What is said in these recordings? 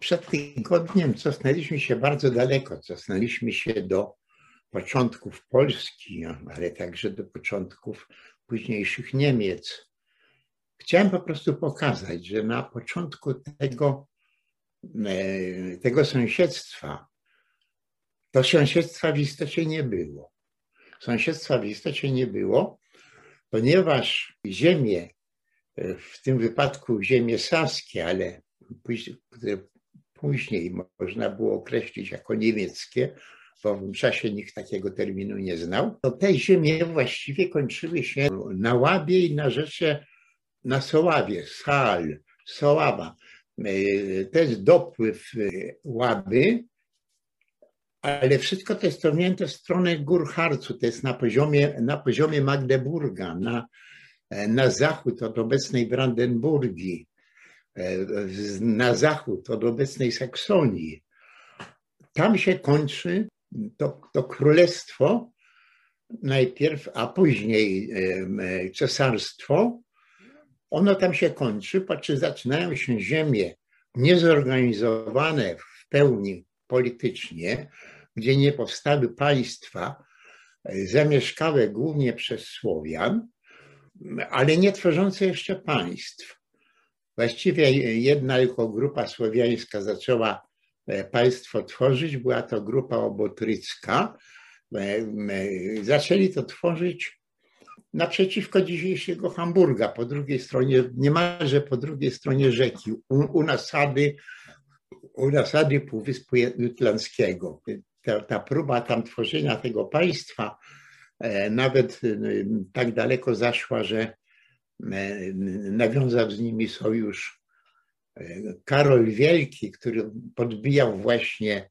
Przed tygodniem cofnęliśmy się bardzo daleko. Cofnęliśmy się do początków Polski, ale także do początków późniejszych Niemiec. Chciałem po prostu pokazać, że na początku tego, e, tego sąsiedztwa, to sąsiedztwa w istocie nie było. Sąsiedztwa w istocie nie było, ponieważ ziemie, e, w tym wypadku ziemie saskie, ale które później można było określić jako niemieckie, w owym czasie nikt takiego terminu nie znał, to te ziemie właściwie kończyły się na Łabie i na rzece na Soławie, Sal, Soława. E, to jest dopływ e, Łaby, ale wszystko to jest cofnięte w stronę gór Harcu, to jest na poziomie, na poziomie Magdeburga, na, e, na zachód od obecnej Brandenburgii, na zachód od obecnej Saksonii. Tam się kończy to, to królestwo najpierw, a później cesarstwo, ono tam się kończy, czym zaczynają się ziemie niezorganizowane w pełni politycznie, gdzie nie powstały państwa e, zamieszkałe głównie przez Słowian, ale nie tworzące jeszcze państw. Właściwie jedna tylko grupa słowiańska zaczęła e, państwo tworzyć, była to grupa obotrycka. E, zaczęli to tworzyć naprzeciwko dzisiejszego Hamburga, po drugiej stronie, niemalże po drugiej stronie rzeki, u, u nasady, u nasady Półwyspu Jutlandzkiego. Ta, ta próba tam tworzenia tego państwa e, nawet e, tak daleko zaszła, że e, nawiązał z nimi sojusz Karol Wielki, który podbijał właśnie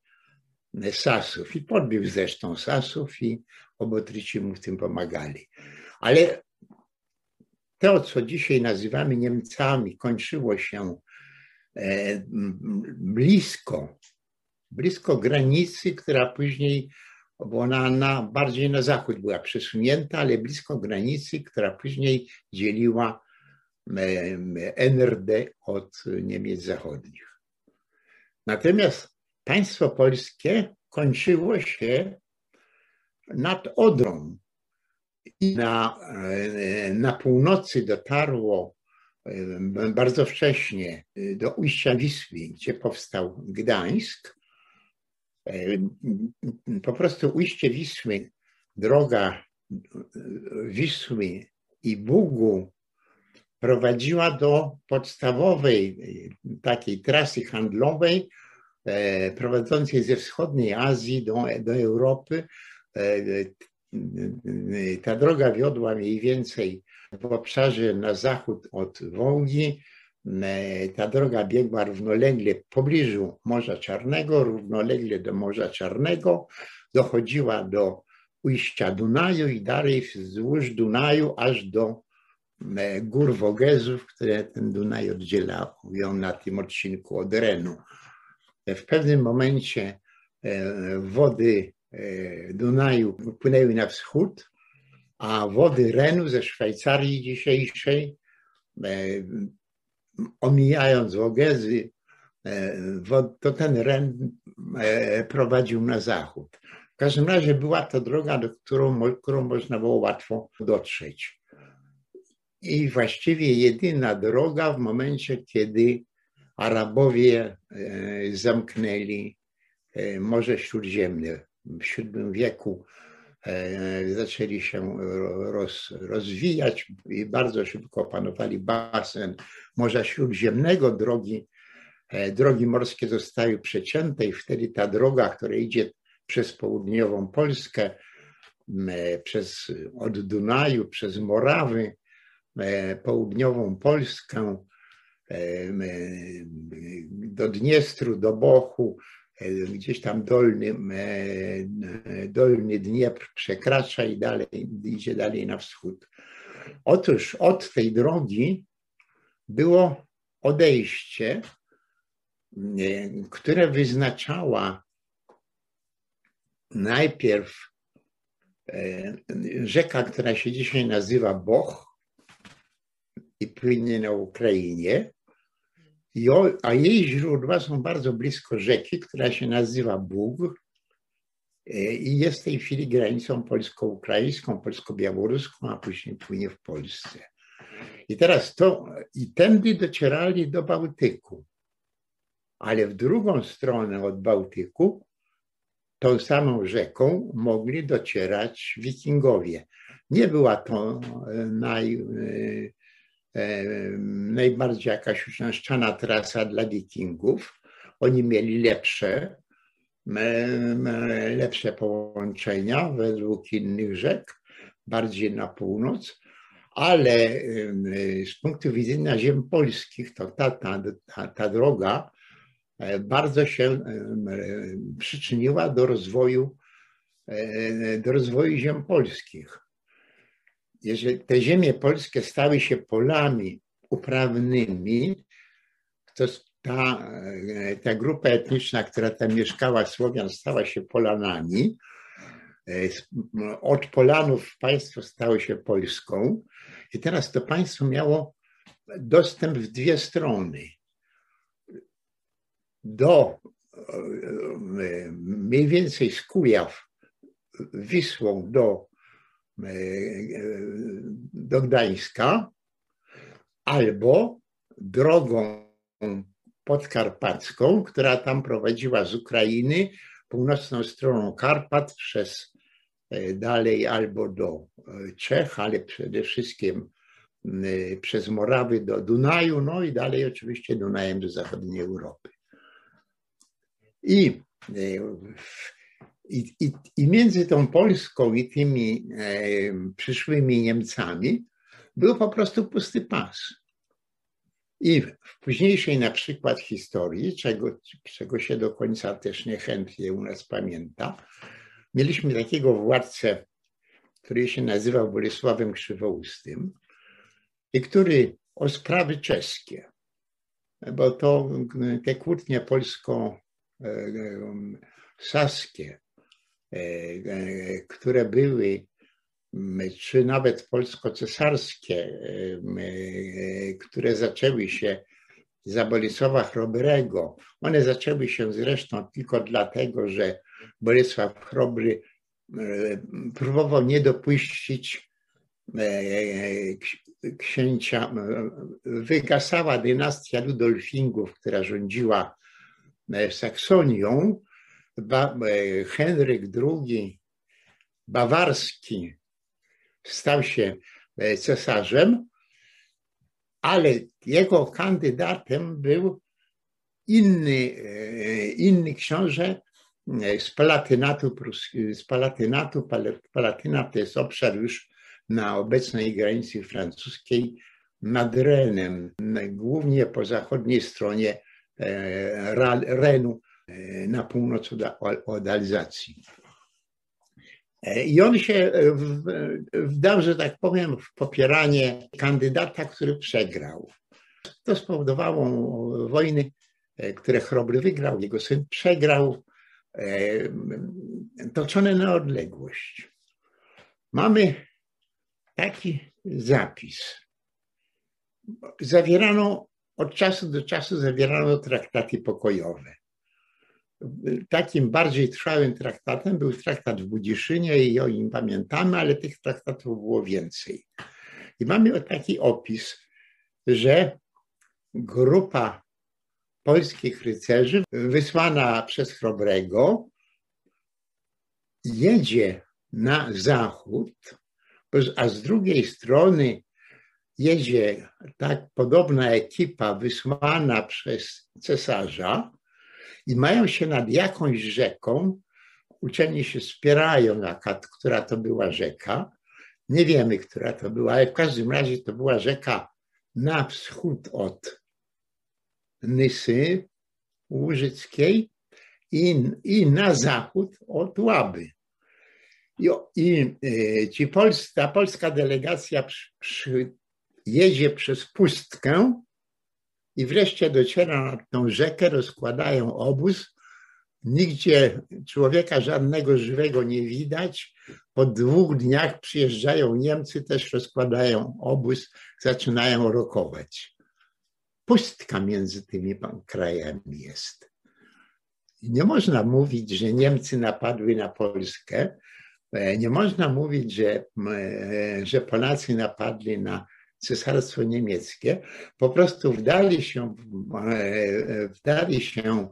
Sasów i podbił zresztą Sasów i obotryci mu w tym pomagali. Ale to, co dzisiaj nazywamy Niemcami, kończyło się e, blisko, blisko granicy, która później, bo ona na, bardziej na zachód była przesunięta, ale blisko granicy, która później dzieliła NRD od Niemiec Zachodnich. Natomiast państwo polskie kończyło się nad Odrą, i na, na północy dotarło bardzo wcześnie do ujścia Wisły, gdzie powstał Gdańsk. E, po prostu ujście Wisły, droga Wisły i Bugu prowadziła do podstawowej takiej trasy handlowej prowadzącej ze wschodniej Azji do, do Europy ta droga wiodła mniej więcej w obszarze na zachód od Wołgi. Ta droga biegła równolegle w pobliżu Morza Czarnego, równolegle do Morza Czarnego, dochodziła do ujścia Dunaju i dalej wzdłuż Dunaju aż do gór Wogezów, które ten Dunaj oddzielają na tym odcinku od Renu. W pewnym momencie e, wody E, Dunaju płynęły na wschód, a wody Renu ze Szwajcarii dzisiejszej, e, omijając Wogezy, e, to ten Ren prowadził na zachód. W każdym razie była to droga, do którą, którą można było łatwo dotrzeć. I właściwie jedyna droga w momencie, kiedy Arabowie zamknęli Morze Śródziemne w VII wieku e, zaczęli się roz, rozwijać i bardzo szybko opanowali basen Morza Śródziemnego. Drogi, e, drogi morskie zostały przecięte i wtedy ta droga, która idzie przez południową Polskę, przez, od Dunaju, przez Morawy, południową Polskę, do Dniestru, do Bochu, E, gdzieś tam dolny, e, dolny Dniepr przekracza i dalej, idzie dalej na wschód. Otóż od tej drogi było odejście, e, które wyznaczała najpierw rzeka, która się dzisiaj nazywa Boch i płynie na Ukrainie, a jej źródła są bardzo blisko rzeki, która się nazywa Bóg e, i jest w tej chwili granicą polsko-ukraińską, polsko-białoruską, a później płynie w Polsce. I teraz to, i tędy docierali do Bałtyku, ale w drugą stronę od Bałtyku, tą samą rzeką mogli docierać wikingowie. Nie była to e, naj, e, najbardziej jakaś uczęszczana trasa dla wikingów. Oni mieli lepsze, lepsze połączenia według innych rzek, bardziej na północ, ale z punktu widzenia ziem polskich, to ta, ta, ta, ta droga e, bardzo się przyczyniła do rozwoju, e, do rozwoju ziem polskich. Jeżeli te ziemie polskie stały się polami uprawnymi, to ta, e, ta grupa etniczna, która tam mieszkała, Słowian, stała się Polanami. Od Polanów państwo stało się Polską i teraz to państwo miało dostęp w dwie strony. Do mniej więcej z Kujaw Wisłą do, do Gdańska albo drogą podkarpacką, która tam prowadziła z Ukrainy północną stroną Karpat przez E, dalej albo do e, Czech, ale przede wszystkim przez Morawy do Dunaju, no i dalej oczywiście Dunajem do zachodniej Europy. I, e, i, i, i między tą Polską i tymi przyszłymi Niemcami był po prostu pusty pas. I w późniejszej na przykład historii, czego, czego się do końca też niechętnie u nas pamięta, Mieliśmy takiego władcę, który się nazywał Bolesławem Krzywoustym i który o sprawy czeskie, bo to te kłótnie polsko-saskie, e, e, które były, czy nawet polsko-cesarskie, e, które zaczęły się za Bolesława Chrobrego. One zaczęły się zresztą tylko dlatego, że Bolesław Chrobry e, próbował nie dopuścić e, księcia, e, wygasała dynastia Ludolfingów, która rządziła Saksonią. Henryk II bawarski stał się cesarzem, ale jego kandydatem był inny, inny książę z Palatynatu, z Palatynatu, Palatynat to jest obszar już na obecnej granicy francuskiej nad Renem, głównie po zachodniej stronie e, Renu, e, na północ od Alzacji. E, I on się wdał, że tak powiem, w popieranie kandydata, który przegrał. To spowodowało wojny, które Chrobry wygrał, jego syn przegrał toczone na odległość. Mamy taki zapis. Zawierano, od czasu do czasu zawierano traktaty pokojowe. Takim bardziej trwałym traktatem był traktat w Budziszynie i o nim pamiętamy, ale tych traktatów było więcej. I mamy taki opis, że grupa polskich rycerzy, wysłana przez Chrobrego, jedzie na zachód, a z drugiej strony jedzie tak podobna ekipa wysłana przez cesarza i mają się nad jakąś rzeką, uczeni się spierają, jaka, która to była rzeka. Nie wiemy, która to była, ale w każdym razie to była rzeka na wschód od Nysy Łużyckiej i, i na zachód od Łaby. I, i e, ci ta polska delegacja przy, przy, jedzie przez pustkę i wreszcie dociera na tą rzekę, rozkładają obóz. Nigdzie człowieka żadnego żywego nie widać. Po dwóch dniach przyjeżdżają Niemcy, też rozkładają obóz, zaczynają rokować. pustka między tymi krajami jest. Nie można mówić, że Niemcy napadły na Polskę, e, nie można mówić, że, e, że Polacy napadli na Cesarstwo Niemieckie. Po prostu wdali się, e, wdali się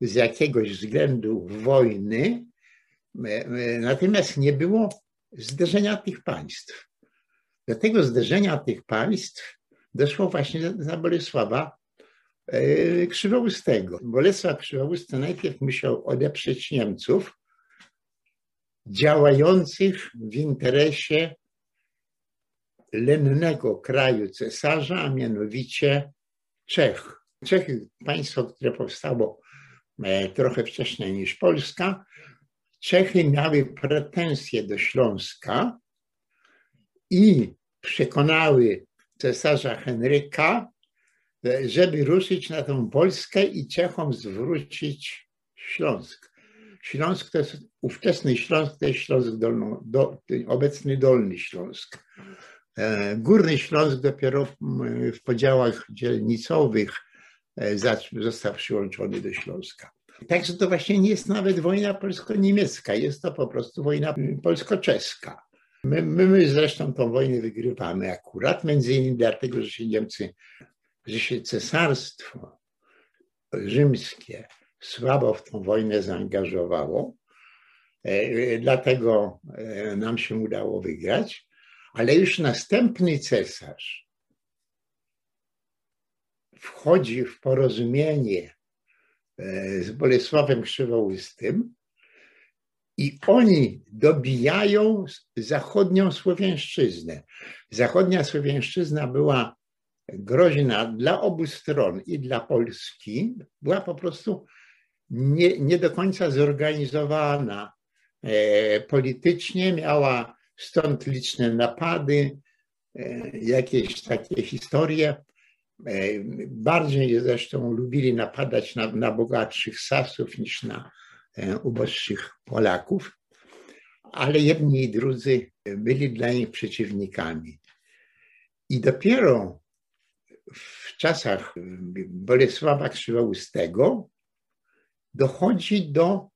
z jakiegoś względu w wojny, natomiast nie było zderzenia tych państw. Do tego zderzenia tych państw doszło właśnie za Bolesława E, Krzywoustego. Bolesław Krzywousty najpierw musiał odeprzeć Niemców działających w interesie lennego kraju cesarza, a mianowicie Czech. Czechy, państwo, które powstało e, trochę wcześniej niż Polska, Czechy miały pretensje do Śląska i przekonały cesarza Henryka, żeby ruszyć na tą Polskę i Czechom zwrócić Śląsk. Śląsk to jest, ówczesny Śląsk to jest Śląsk dolno, do, obecny Dolny Śląsk. E, Górny Śląsk dopiero w podziałach dzielnicowych e, został przyłączony do Śląska. Także to właśnie nie jest nawet wojna polsko-niemiecka, jest to po prostu wojna polsko-czeska. My, my, my zresztą tą wojnę wygrywamy akurat, między innymi dlatego, że się Niemcy że się cesarstwo rzymskie słabo w tą wojnę zaangażowało. E, dlatego nam się udało wygrać, ale już następny cesarz wchodzi w porozumienie e, z Bolesławem Krzywoustym i oni dobijają zachodnią Słowiańszczyznę. Zachodnia Słowiańszczyzna była groźna dla obu stron i dla Polski była po prostu nie, nie do końca zorganizowana e, politycznie, miała stąd liczne napady, e, jakieś takie historie. E, bardziej zresztą lubili napadać na, na bogatszych Sasów niż na uboższych Polaków, ale jedni i drudzy byli dla nich przeciwnikami. I dopiero w czasach Bolesława Krzywoustego dochodzi do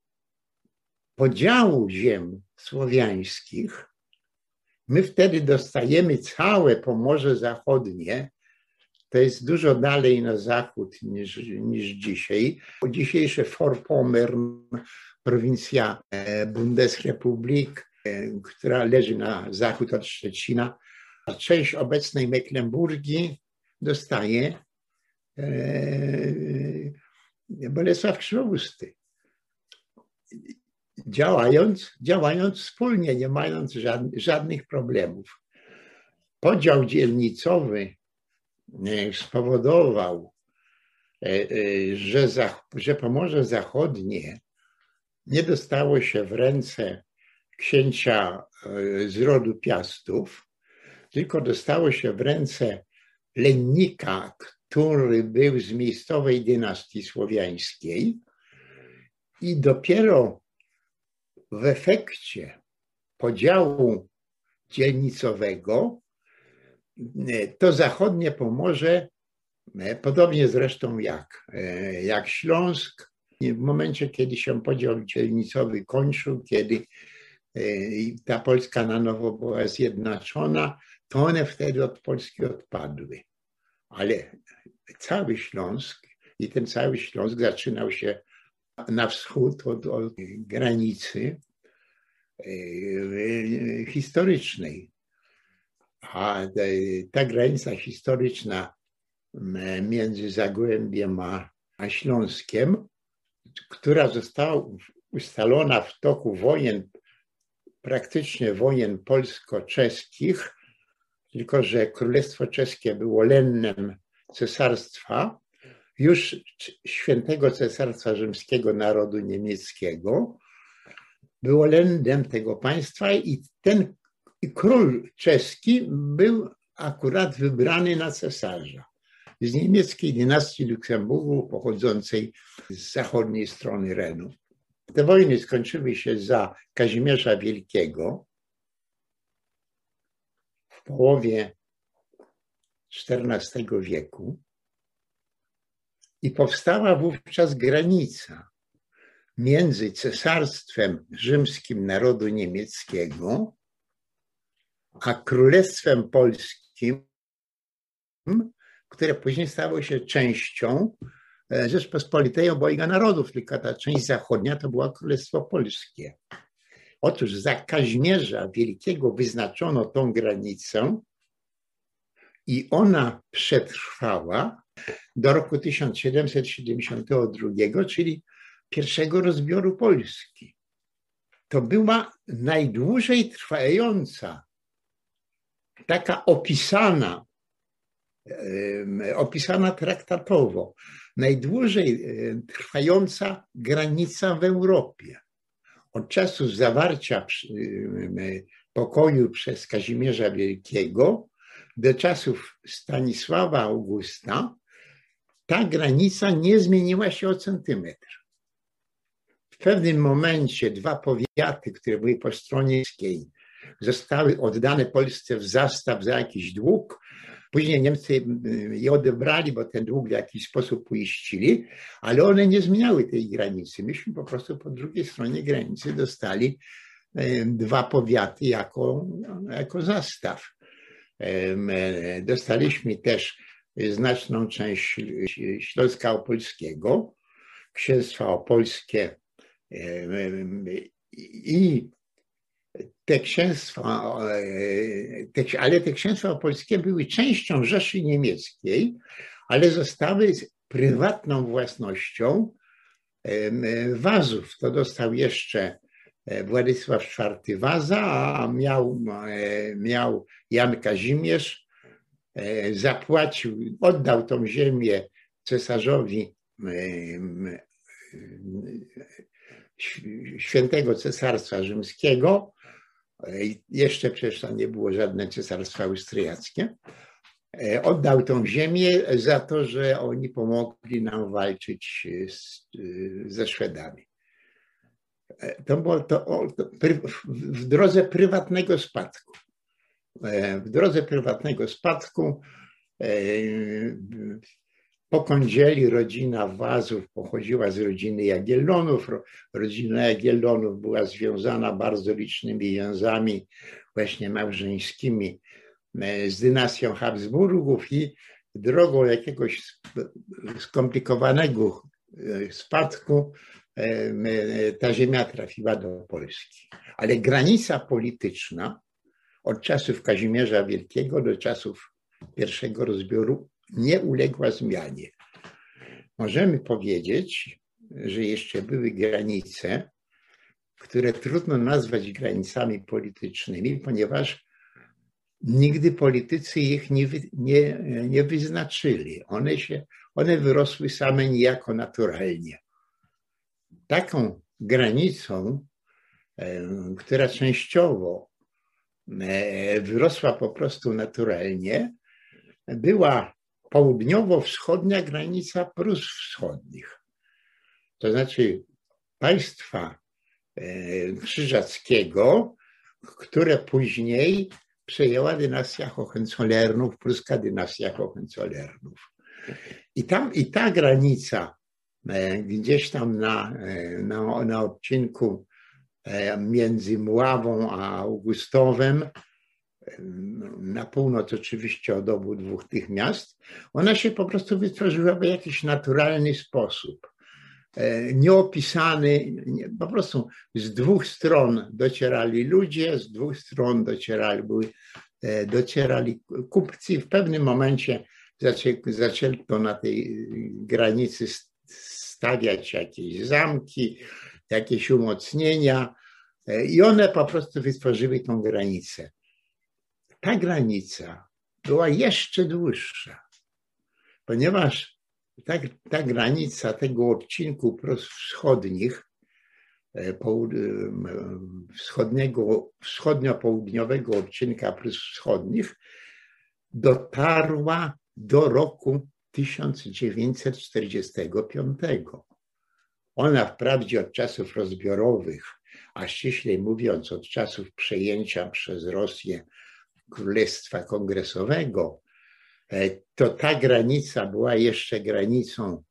podziału ziem słowiańskich. My wtedy dostajemy całe Pomorze Zachodnie, to jest dużo dalej na zachód niż, niż dzisiaj. Dzisiejsze Vorpommern, prowincja Bundesrepublik, która leży na zachód od Szczecina, a część obecnej Mecklenburgii dostaje e, Bolesław Krzywousty. Działając, działając wspólnie, nie mając żadnych, problemów. Podział dzielnicowy e, spowodował, e, że, że Pomorze Zachodnie nie dostało się w ręce księcia z rodu Piastów, tylko dostało się w ręce lennika, który był z miejscowej dynastii słowiańskiej i dopiero w efekcie podziału dzielnicowego e, to zachodnie Pomorze, e, podobnie zresztą jak, e, jak Śląsk, w momencie, kiedy się podział dzielnicowy kończył, kiedy ta Polska na nowo była zjednoczona, to one wtedy od Polski odpadły. Ale cały Śląsk i ten cały Śląsk zaczynał się na wschód od, od granicy e, historycznej. A ta granica historyczna między Zagłębiem a, a Śląskiem, która została ustalona w toku wojen, praktycznie wojen polsko-czeskich, tylko że Królestwo Czeskie było lennem cesarstwa, już świętego cesarstwa rzymskiego narodu niemieckiego, było lennem tego państwa i ten król czeski był akurat wybrany na cesarza z niemieckiej dynastii Luksemburgu pochodzącej z zachodniej strony Renu. Te wojny skończyły się za Kazimierza Wielkiego, w połowie XIV wieku, I powstała wówczas granica między Cesarstwem Rzymskim Narodu Niemieckiego a Królestwem Polskim, które później stało się częścią e, Rzeczpospolitej obojga narodów, tylko ta część zachodnia to było Królestwo Polskie. Otóż za Kazimierza Wielkiego wyznaczono tą granicę i ona przetrwała do roku 1772, czyli pierwszego rozbioru Polski. To była najdłużej trwająca, taka opisana, opisana traktatowo, najdłużej trwająca granica w Europie. Od czasu zawarcia pokoju przez Kazimierza Wielkiego do czasów Stanisława Augusta ta granica nie zmieniła się o centymetr. W pewnym momencie dwa powiaty, które były po stronie skiej, zostały oddane Polsce w zastaw za jakiś dług. Później Niemcy y, je odebrali, bo ten dług w jakiś sposób uiścili, ale one nie zmieniały tej granicy. Myśmy po prostu po drugiej stronie granicy dostali y, dwa powiaty jako, jako zastaw. E, dostaliśmy też znaczną część Śląska Opolskiego, Księstwa Opolskie i te księstwa, e, ale te księstwa opolskie były częścią Rzeszy Niemieckiej, ale zostały prywatną własnością Wazów. To dostał jeszcze e, Władysław IV Waza, a miał, e, miał Jan Kazimierz, zapłacił, oddał tą ziemię cesarzowi świętego Cesarstwa Rzymskiego, jeszcze przecież tam nie było żadne cesarstwo austriackie, e, oddał tą ziemię za to, że oni pomogli nam walczyć z, ze Szwedami. E, to było to, to w drodze prywatnego spadku. E, w drodze prywatnego spadku po kądzieli rodzina Wazów pochodziła z rodziny Jagiellonów. Rodzina Jagiellonów była związana bardzo licznymi więzami właśnie małżeńskimi e, z dynastią Habsburgów i drogą jakiegoś skomplikowanego e, spadku e, ta ziemia trafiła do Polski. Ale granica polityczna od czasów Kazimierza Wielkiego do czasów pierwszego rozbioru nie uległa zmianie. Możemy powiedzieć, że jeszcze były granice, które trudno nazwać granicami politycznymi, ponieważ nigdy politycy ich nie, nie, nie wyznaczyli. One, się, one wyrosły same niejako naturalnie. Taką granicą, e, która częściowo wyrosła po prostu naturalnie, była południowo-wschodnia granica Prus Wschodnich. To znaczy państwa e, krzyżackiego, które później przejęła dynastia Hohenzollernów, pruska dynastia Hohenzollernów. I, tam, I ta granica e, gdzieś tam na, e, na, na odcinku między Mławą a Augustowem na północ oczywiście od obu dwóch tych miast, ona się po prostu wytworzyła w jakiś naturalny sposób. E, nieopisany, po prostu z dwóch stron docierali ludzie, z dwóch stron docierali, były, e, docierali kupcy. W pewnym momencie zaczę, zaczęto na tej granicy stawiać jakieś zamki, jakieś umocnienia e, i one po prostu wytworzyły tą granicę ta granica była jeszcze dłuższa, ponieważ ta, ta granica tego odcinku wschodnich, e, wschodniego, wschodnio-południowego odcinka Prus wschodnich dotarła do roku 1945. Ona wprawdzie od czasów rozbiorowych, a ściślej mówiąc od czasów przejęcia przez Rosję Królestwa Kongresowego, e, to ta granica była jeszcze granicą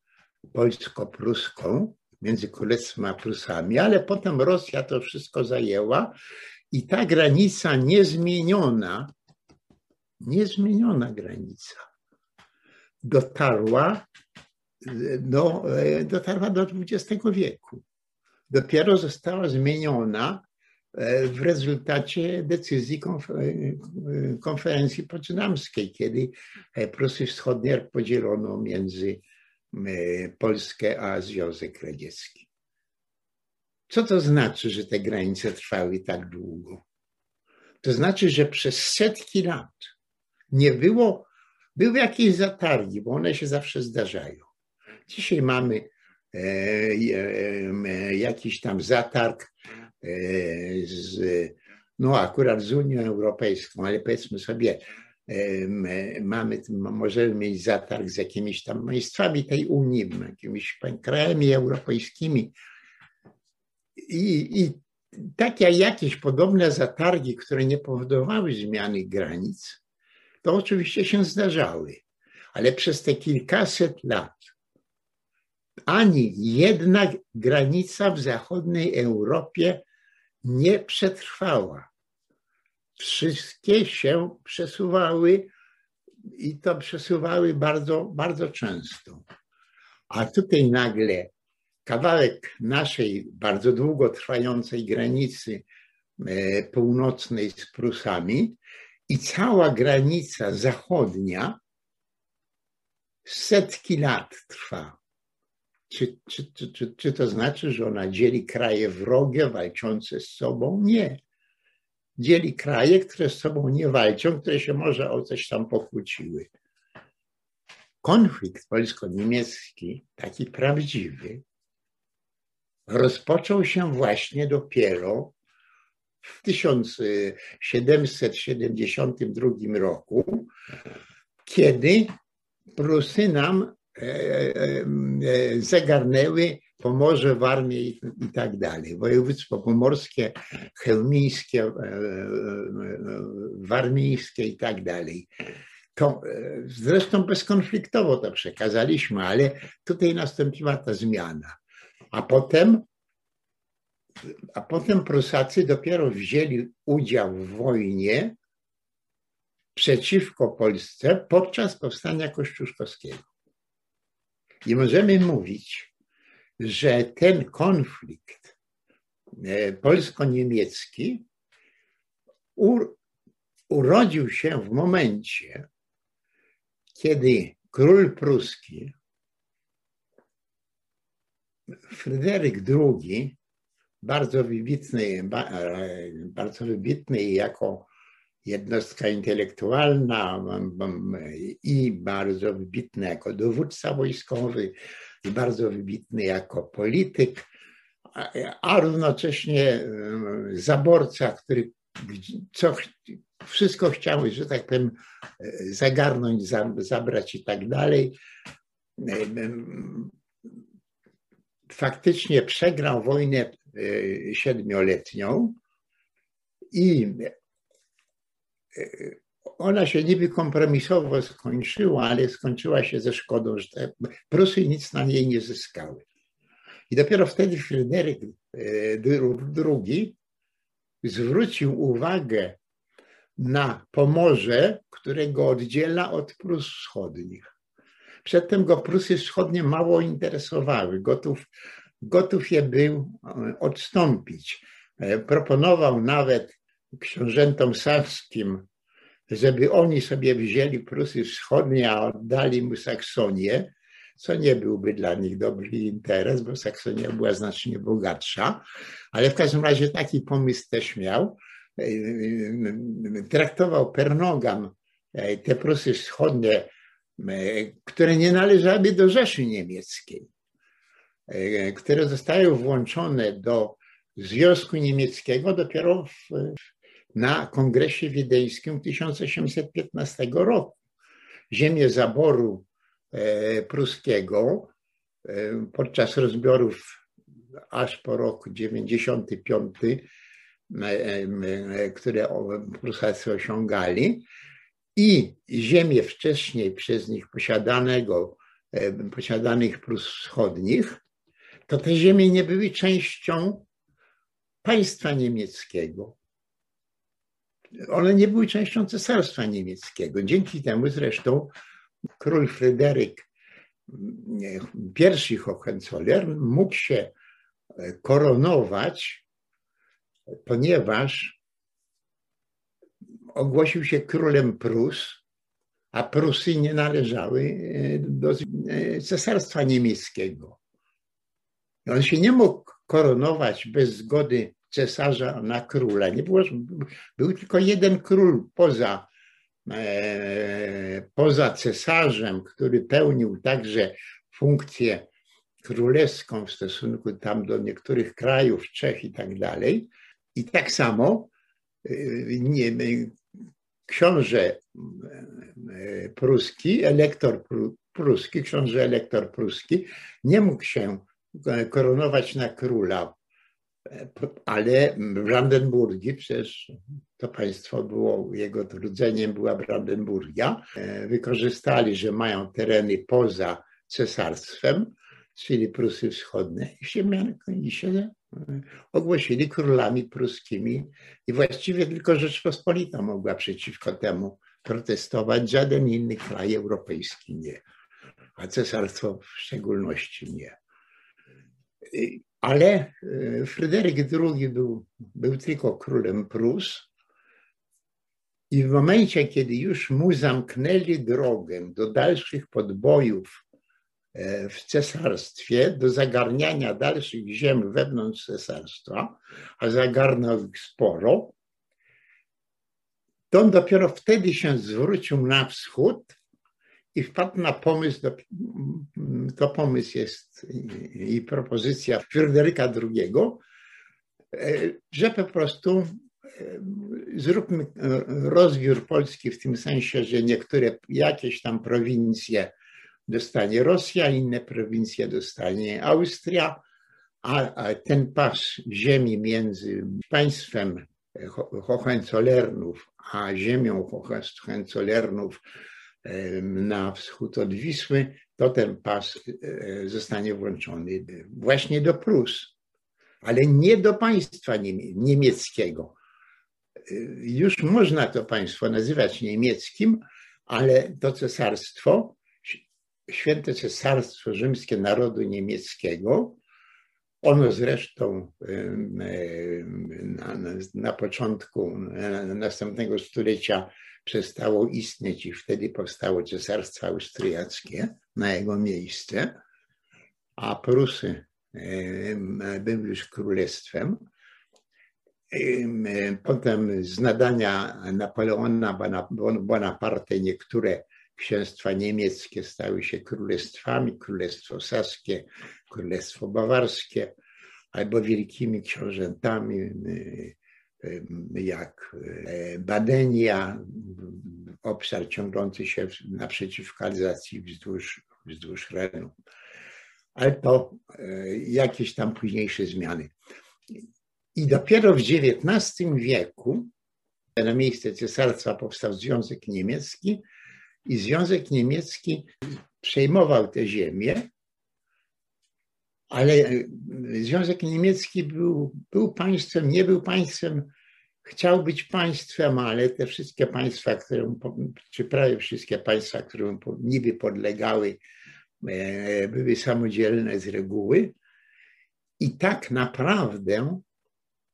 polsko-pruską, między Królestwem a Prusami, ale potem Rosja to wszystko zajęła i ta granica niezmieniona, niezmieniona granica dotarła do, dotarła do XX wieku. Dopiero została zmieniona e, w rezultacie decyzji konferencji poczdamskiej, kiedy Prusy Wschodnie podzielono między Polskę a Związek Radziecki. Co to znaczy, że te granice trwały tak długo? To znaczy, że przez setki lat nie było, były jakieś zatargi, bo one się zawsze zdarzają. Dzisiaj mamy e, e, jakiś tam zatarg e, z, no akurat z Unią Europejską, ale powiedzmy sobie, mamy, możemy mieć zatarg z jakimiś tam państwami tej Unii, jakimiś krajami europejskimi. I, i takie jakieś podobne zatargi, które nie powodowały zmiany granic, to oczywiście się zdarzały. Ale przez te kilkaset lat ani jedna granica w zachodniej Europie nie przetrwała wszystkie się przesuwały i to przesuwały bardzo, bardzo często. A tutaj nagle kawałek naszej bardzo długo trwającej granicy e, północnej z Prusami i cała granica zachodnia setki lat trwa. Czy, czy, czy, czy, to znaczy, że ona dzieli kraje wrogie, walczące z sobą? Nie dzieli kraje, które z sobą nie walczą, które się może o coś tam pokłóciły. Konflikt polsko-niemiecki, taki prawdziwy, rozpoczął się właśnie dopiero w 1772 roku, kiedy Prusy nam zagarnęły Pomorze, Warmię i, i tak dalej. Województwo pomorskie, chełmińskie, e, e, e, warmińskie i tak dalej. To zresztą bezkonfliktowo to przekazaliśmy, ale tutaj nastąpiła ta zmiana. A potem, a potem Prusacy dopiero wzięli udział w wojnie przeciwko Polsce podczas powstania kościuszkowskiego. I możemy mówić, że ten konflikt e, polsko-niemiecki urodził się w momencie, kiedy król pruski Fryderyk II, bardzo wybitny, bardzo wybitny jako jednostka intelektualna i bardzo wybitny jako dowódca wojskowy, i bardzo wybitny jako polityk, a równocześnie zaborca, który co, wszystko chciał, że tak powiem, zagarnąć, zabrać i tak dalej. Faktycznie przegrał wojnę e, siedmioletnią i e, ona się niby kompromisowo skończyła, ale skończyła się ze szkodą, że Prusy nic na niej nie zyskały. I dopiero wtedy Fryderyk II e, zwrócił uwagę na Pomorze, które go oddziela od Prus Wschodnich. Przedtem go Prusy Wschodnie mało interesowały. Gotów, gotów je był e, odstąpić. E, proponował nawet książętom saskim żeby oni sobie wzięli Prusy Wschodnie, a oddali mu Saksonię, co nie byłby dla nich dobry interes, bo Saksonia była znacznie bogatsza, ale w każdym razie taki pomysł też miał. Traktował Pernogam e, te Prusy Wschodnie, e, które nie należały do Rzeszy Niemieckiej, e, które zostały włączone do Związku Niemieckiego dopiero w na Kongresie Wiedeńskim 1815 roku. Ziemię zaboru e, pruskiego e, podczas rozbiorów aż po rok 95, e, które Prusacy osiągali, i ziemię wcześniej przez nich posiadanego posiadanych Prus Wschodnich, to te ziemie nie były częścią państwa niemieckiego. One nie były częścią cesarstwa niemieckiego. Dzięki temu zresztą król Fryderyk I Hohenzollern mógł się koronować, ponieważ ogłosił się królem Prus, a Prusy nie należały do cesarstwa niemieckiego. On się nie mógł koronować bez zgody cesarza na króla. Nie było, był tylko jeden król poza, e, poza cesarzem, który pełnił także funkcję królewską w stosunku tam do niektórych krajów, Czech i tak dalej. I tak samo e, nie, książę e, pruski, elektor pruski, książę elektor pruski nie mógł się koronować na króla, ale Brandenburgii, przecież to państwo było, jego trudzeniem była Brandenburgia, wykorzystali, że mają tereny poza cesarstwem, czyli Prusy Wschodnie i się, i się ogłosili królami pruskimi i właściwie tylko Rzeczpospolita mogła przeciwko temu protestować, żaden inny kraj europejski nie, a cesarstwo w szczególności nie. Ale e, Fryderyk II był, był tylko królem Prus. I w momencie, kiedy już mu zamknęli drogę do dalszych podbojów e, w cesarstwie, do zagarniania dalszych ziem wewnątrz cesarstwa, a zagarnął ich sporo, to on dopiero wtedy się zwrócił na wschód i wpadł na pomysł, to pomysł jest i propozycja Fryderyka II, że po prostu e, zróbmy rozbiór Polski w tym sensie, że niektóre jakieś tam prowincje dostanie Rosja, inne prowincje dostanie Austria, a ten pas ziemi między państwem Hohenzollernów a ziemią Hohenzollernów na wschód od Wisły, to ten pas e, zostanie włączony właśnie do Prus, ale nie do państwa niemieckiego. E, już można to państwo nazywać niemieckim, ale to cesarstwo, święte cesarstwo rzymskie narodu niemieckiego, ono zresztą na, na, początku następnego stulecia przestało istnieć i wtedy powstało Cesarstwo Austriackie na jego miejsce, a Prusy były już królestwem. Potem z nadania Napoleona Bonaparte niektóre księstwa niemieckie stały się królestwami, królestwo saskie, królestwo bawarskie, albo wielkimi książętami jak e, Badenia, obszar ciągnący się naprzeciw kanalizacji wzdłuż, wzdłuż Renu. Ale to e, jakieś tam późniejsze zmiany. I dopiero w XIX wieku na miejsce cesarstwa powstał Związek Niemiecki i Związek Niemiecki przejmował te ziemię, ale Związek Niemiecki był, był państwem, nie był państwem, chciał być państwem, ale te wszystkie państwa, które, czy prawie wszystkie państwa, które niby podlegały, e, były samodzielne z reguły. I tak naprawdę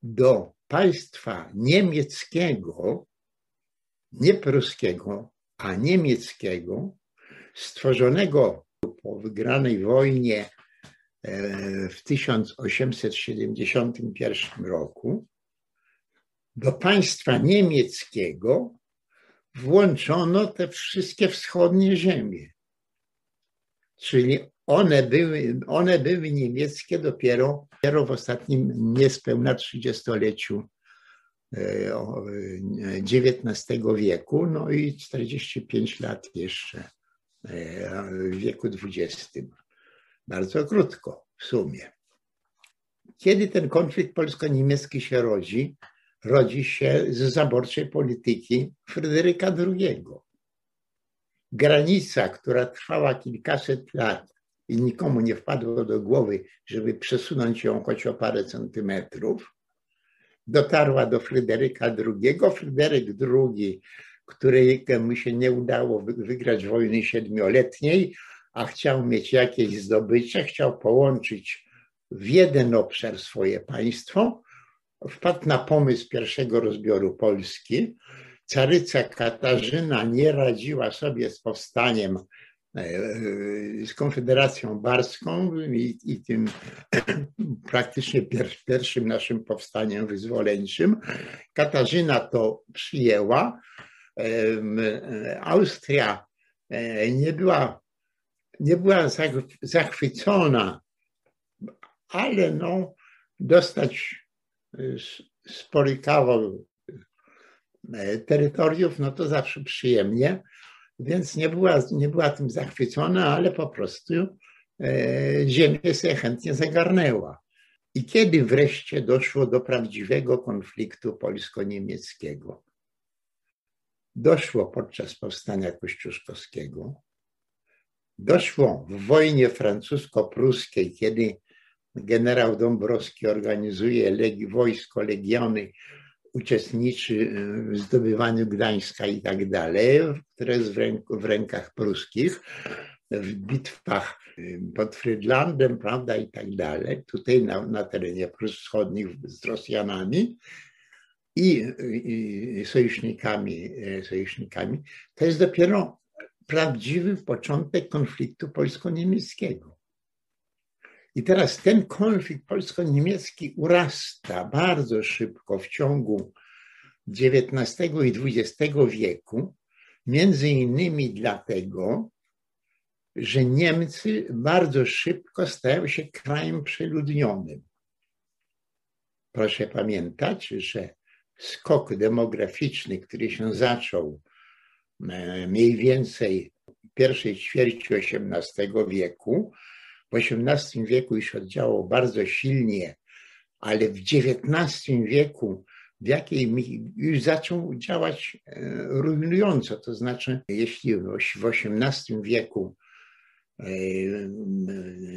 do państwa niemieckiego, nie pruskiego, a niemieckiego, stworzonego po wygranej wojnie e, w 1871 roku, do państwa niemieckiego włączono te wszystkie wschodnie ziemie. Czyli one były, one były niemieckie dopiero, dopiero w ostatnim niespełna trzydziestoleciu XIX wieku, no i 45 lat jeszcze e, w wieku XX. Bardzo krótko w sumie. Kiedy ten konflikt polsko-niemiecki się rodzi, rodzi się z zaborczej polityki Fryderyka II. granica, która trwała kilkaset lat i nikomu nie wpadło do głowy, żeby przesunąć ją choć o parę centymetrów, dotarła do Fryderyka II. Fryderyk II, któremu się nie udało wygrać wojny siedmioletniej, a chciał mieć jakieś zdobycze, chciał połączyć w jeden obszar swoje państwo, wpadł na pomysł pierwszego rozbioru Polski. Caryca Katarzyna nie radziła sobie z powstaniem, z Konfederacją Barską i, i tym praktycznie pierwszym naszym powstaniem wyzwoleńczym. Katarzyna to przyjęła. Austria e, nie była, nie była zachwycona, ale no, dostać spory kawał e, terytoriów, no to zawsze przyjemnie, więc nie była, nie była tym zachwycona, ale po prostu e, ziemię sobie chętnie zagarnęła. I kiedy wreszcie doszło do prawdziwego konfliktu polsko-niemieckiego? Doszło podczas powstania kościuszkowskiego, doszło w wojnie francusko-pruskiej, kiedy generał Dąbrowski organizuje legi, wojsko, legiony, uczestniczy w zdobywaniu Gdańska i tak dalej, które jest w, ręku, w rękach pruskich, w bitwach pod Frydlandem, prawda, i tak dalej, tutaj na, na terenie Prus Wschodnich z Rosjanami i, i sojusznikami, sojusznikami, to jest dopiero prawdziwy początek konfliktu polsko-niemieckiego. I teraz ten konflikt polsko-niemiecki urasta bardzo szybko w ciągu XIX i XX wieku, między innymi dlatego, że Niemcy bardzo szybko stają się krajem przeludnionym. Proszę pamiętać, że skok demograficzny, który się zaczął e, mniej więcej w pierwszej ćwierci XVIII wieku, w XVIII wieku już oddziałał bardzo silnie, ale w XIX wieku w jakiej już zaczął działać e, rujnująco. To znaczy, jeśli w XVIII wieku e,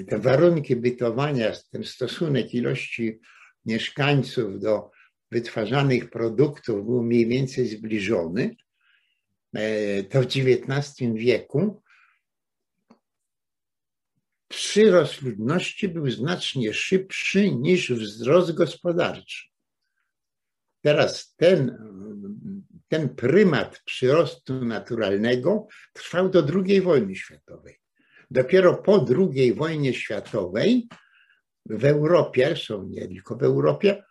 te warunki bytowania, ten stosunek ilości mieszkańców do wytwarzanych produktów był mniej więcej zbliżony, e, to w XIX wieku przyrost ludności był znacznie szybszy niż wzrost gospodarczy. Teraz ten, ten prymat przyrostu naturalnego trwał do II wojny światowej. Dopiero po II wojnie światowej w Europie, są nie tylko w Europie,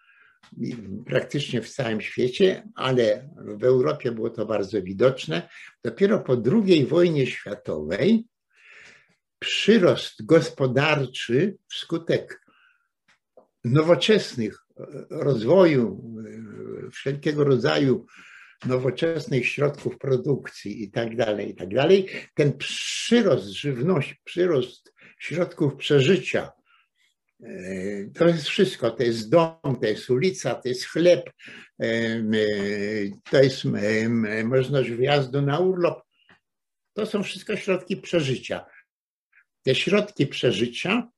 praktycznie w całym świecie, ale w Europie było to bardzo widoczne. Dopiero po II wojnie światowej przyrost gospodarczy wskutek nowoczesnych rozwoju, wszelkiego rodzaju nowoczesnych środków produkcji i tak dalej, i tak dalej, ten przyrost żywności, przyrost środków przeżycia, to jest wszystko. To jest dom, to jest ulica, to jest chleb, to jest możliwość wyjazdu na urlop. To są wszystko środki przeżycia te środki przeżycia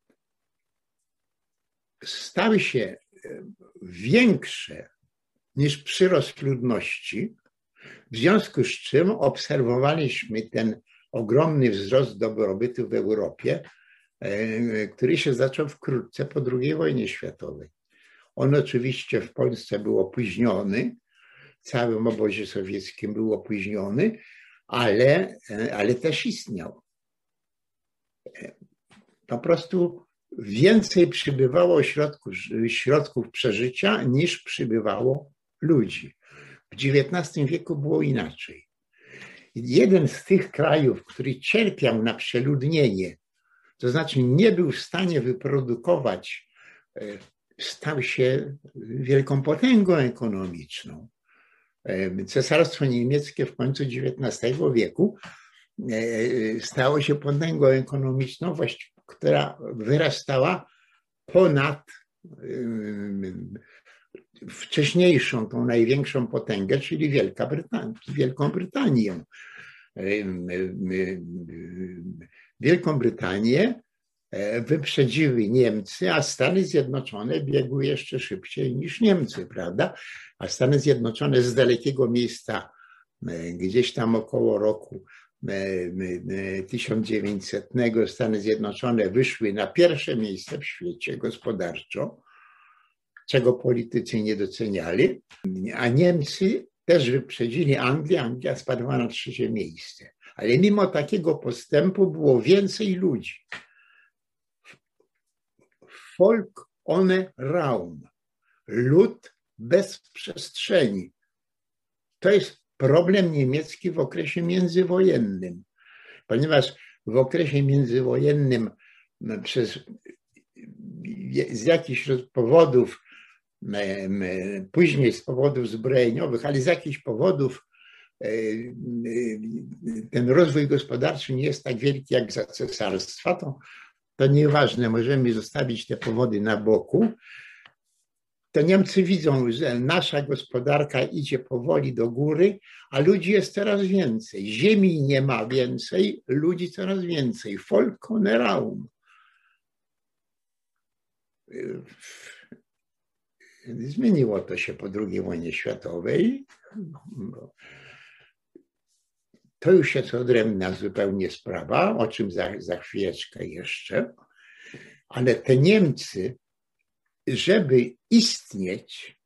stały się e, większe niż przyrost ludności, w związku z czym obserwowaliśmy ten ogromny wzrost dobrobytu w Europie, e, który się zaczął wkrótce po II wojnie światowej. On oczywiście w Polsce był opóźniony, w całym obozie sowieckim był opóźniony, ale, e, ale też istniał po prostu więcej przybywało środków, środków przeżycia niż przybywało ludzi. W XIX wieku było inaczej. Jeden z tych krajów, który cierpiał na przeludnienie, to znaczy nie był w stanie wyprodukować, e, stał się wielką potęgą ekonomiczną. E, Cesarstwo niemieckie w końcu XIX wieku stało się potęgą ekonomiczną, która wyrastała ponad wcześniejszą, tą największą potęgę, czyli Wielka Brytania, Wielką Brytanię. Wielką Brytanię wyprzedziły Niemcy, a Stany Zjednoczone biegły jeszcze szybciej niż Niemcy, prawda? A Stany Zjednoczone z dalekiego miejsca, gdzieś tam około roku 1900 Stany Zjednoczone wyszły na pierwsze miejsce w świecie gospodarczo, czego politycy nie doceniali, a Niemcy też wyprzedzili Anglię, Anglia spadła na trzecie miejsce. Ale mimo takiego postępu było więcej ludzi. Folk ohne Raum, lud bez przestrzeni. To jest problem niemiecki w okresie międzywojennym, ponieważ w okresie międzywojennym przez, z jakichś powodów, później z powodów zbrojeniowych, ale z jakichś powodów e, ten rozwój gospodarczy nie jest tak wielki jak za cesarstwa, to, to nieważne, możemy zostawić te powody na boku to Niemcy widzą, że nasza gospodarka idzie powoli do góry, a ludzi jest coraz więcej. Ziemi nie ma więcej, ludzi coraz więcej. Raum. Zmieniło to się po II wojnie światowej. To już jest odrębna zupełnie sprawa, o czym za, za chwileczkę jeszcze. Ale te Niemcy żeby istnieć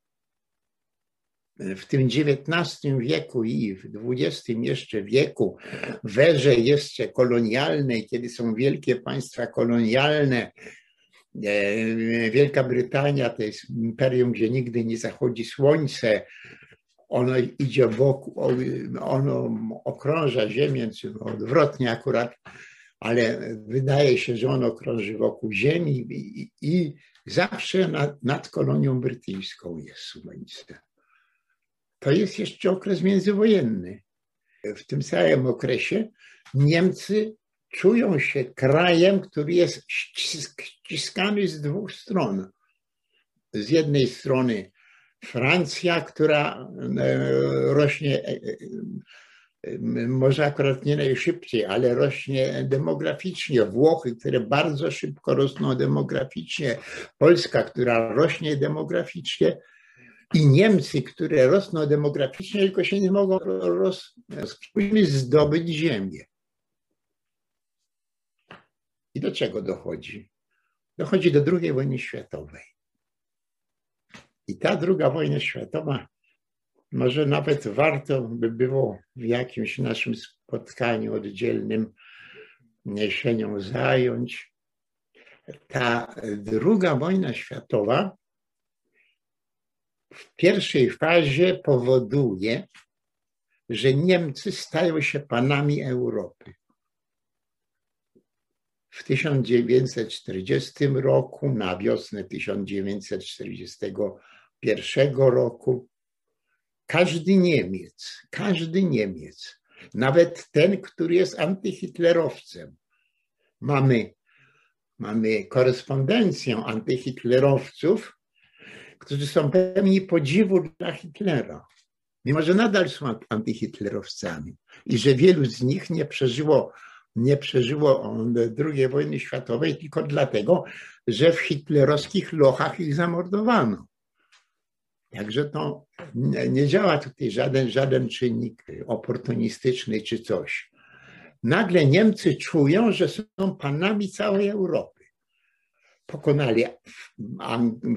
w tym XIX wieku i w XX jeszcze wieku, w erze jeszcze kolonialnej, kiedy są wielkie państwa kolonialne, e, Wielka Brytania to jest imperium, gdzie nigdy nie zachodzi słońce, ono idzie wokół, ono okrąża Ziemię, czy odwrotnie akurat, ale wydaje się, że ono krąży wokół Ziemi i, i Zawsze nad, nad kolonią brytyjską jest słońce. To jest jeszcze okres międzywojenny. W tym samym okresie Niemcy czują się krajem, który jest ściskany z dwóch stron. Z jednej strony Francja, która e, rośnie e, e, może akurat nie najszybciej, ale rośnie demograficznie. Włochy, które bardzo szybko rosną demograficznie, Polska, która rośnie demograficznie i Niemcy, które rosną demograficznie, tylko się nie mogą zdobyć ziemię. I do czego dochodzi? Dochodzi do II wojny światowej. I ta druga wojna światowa może nawet warto by było w jakimś naszym spotkaniu oddzielnym się nią zająć. Ta druga wojna światowa w pierwszej fazie powoduje, że Niemcy stają się panami Europy. W 1940 roku, na wiosnę 1941 roku, każdy Niemiec, każdy Niemiec, nawet ten, który jest antyhitlerowcem, mamy, mamy korespondencję antyhitlerowców, którzy są pełni podziwu dla Hitlera, mimo że nadal są antyhitlerowcami i że wielu z nich nie przeżyło, nie przeżyło II wojny światowej tylko dlatego, że w hitlerowskich lochach ich zamordowano. Także to nie działa tutaj żaden, żaden czynnik oportunistyczny czy coś. Nagle Niemcy czują, że są panami całej Europy. Pokonali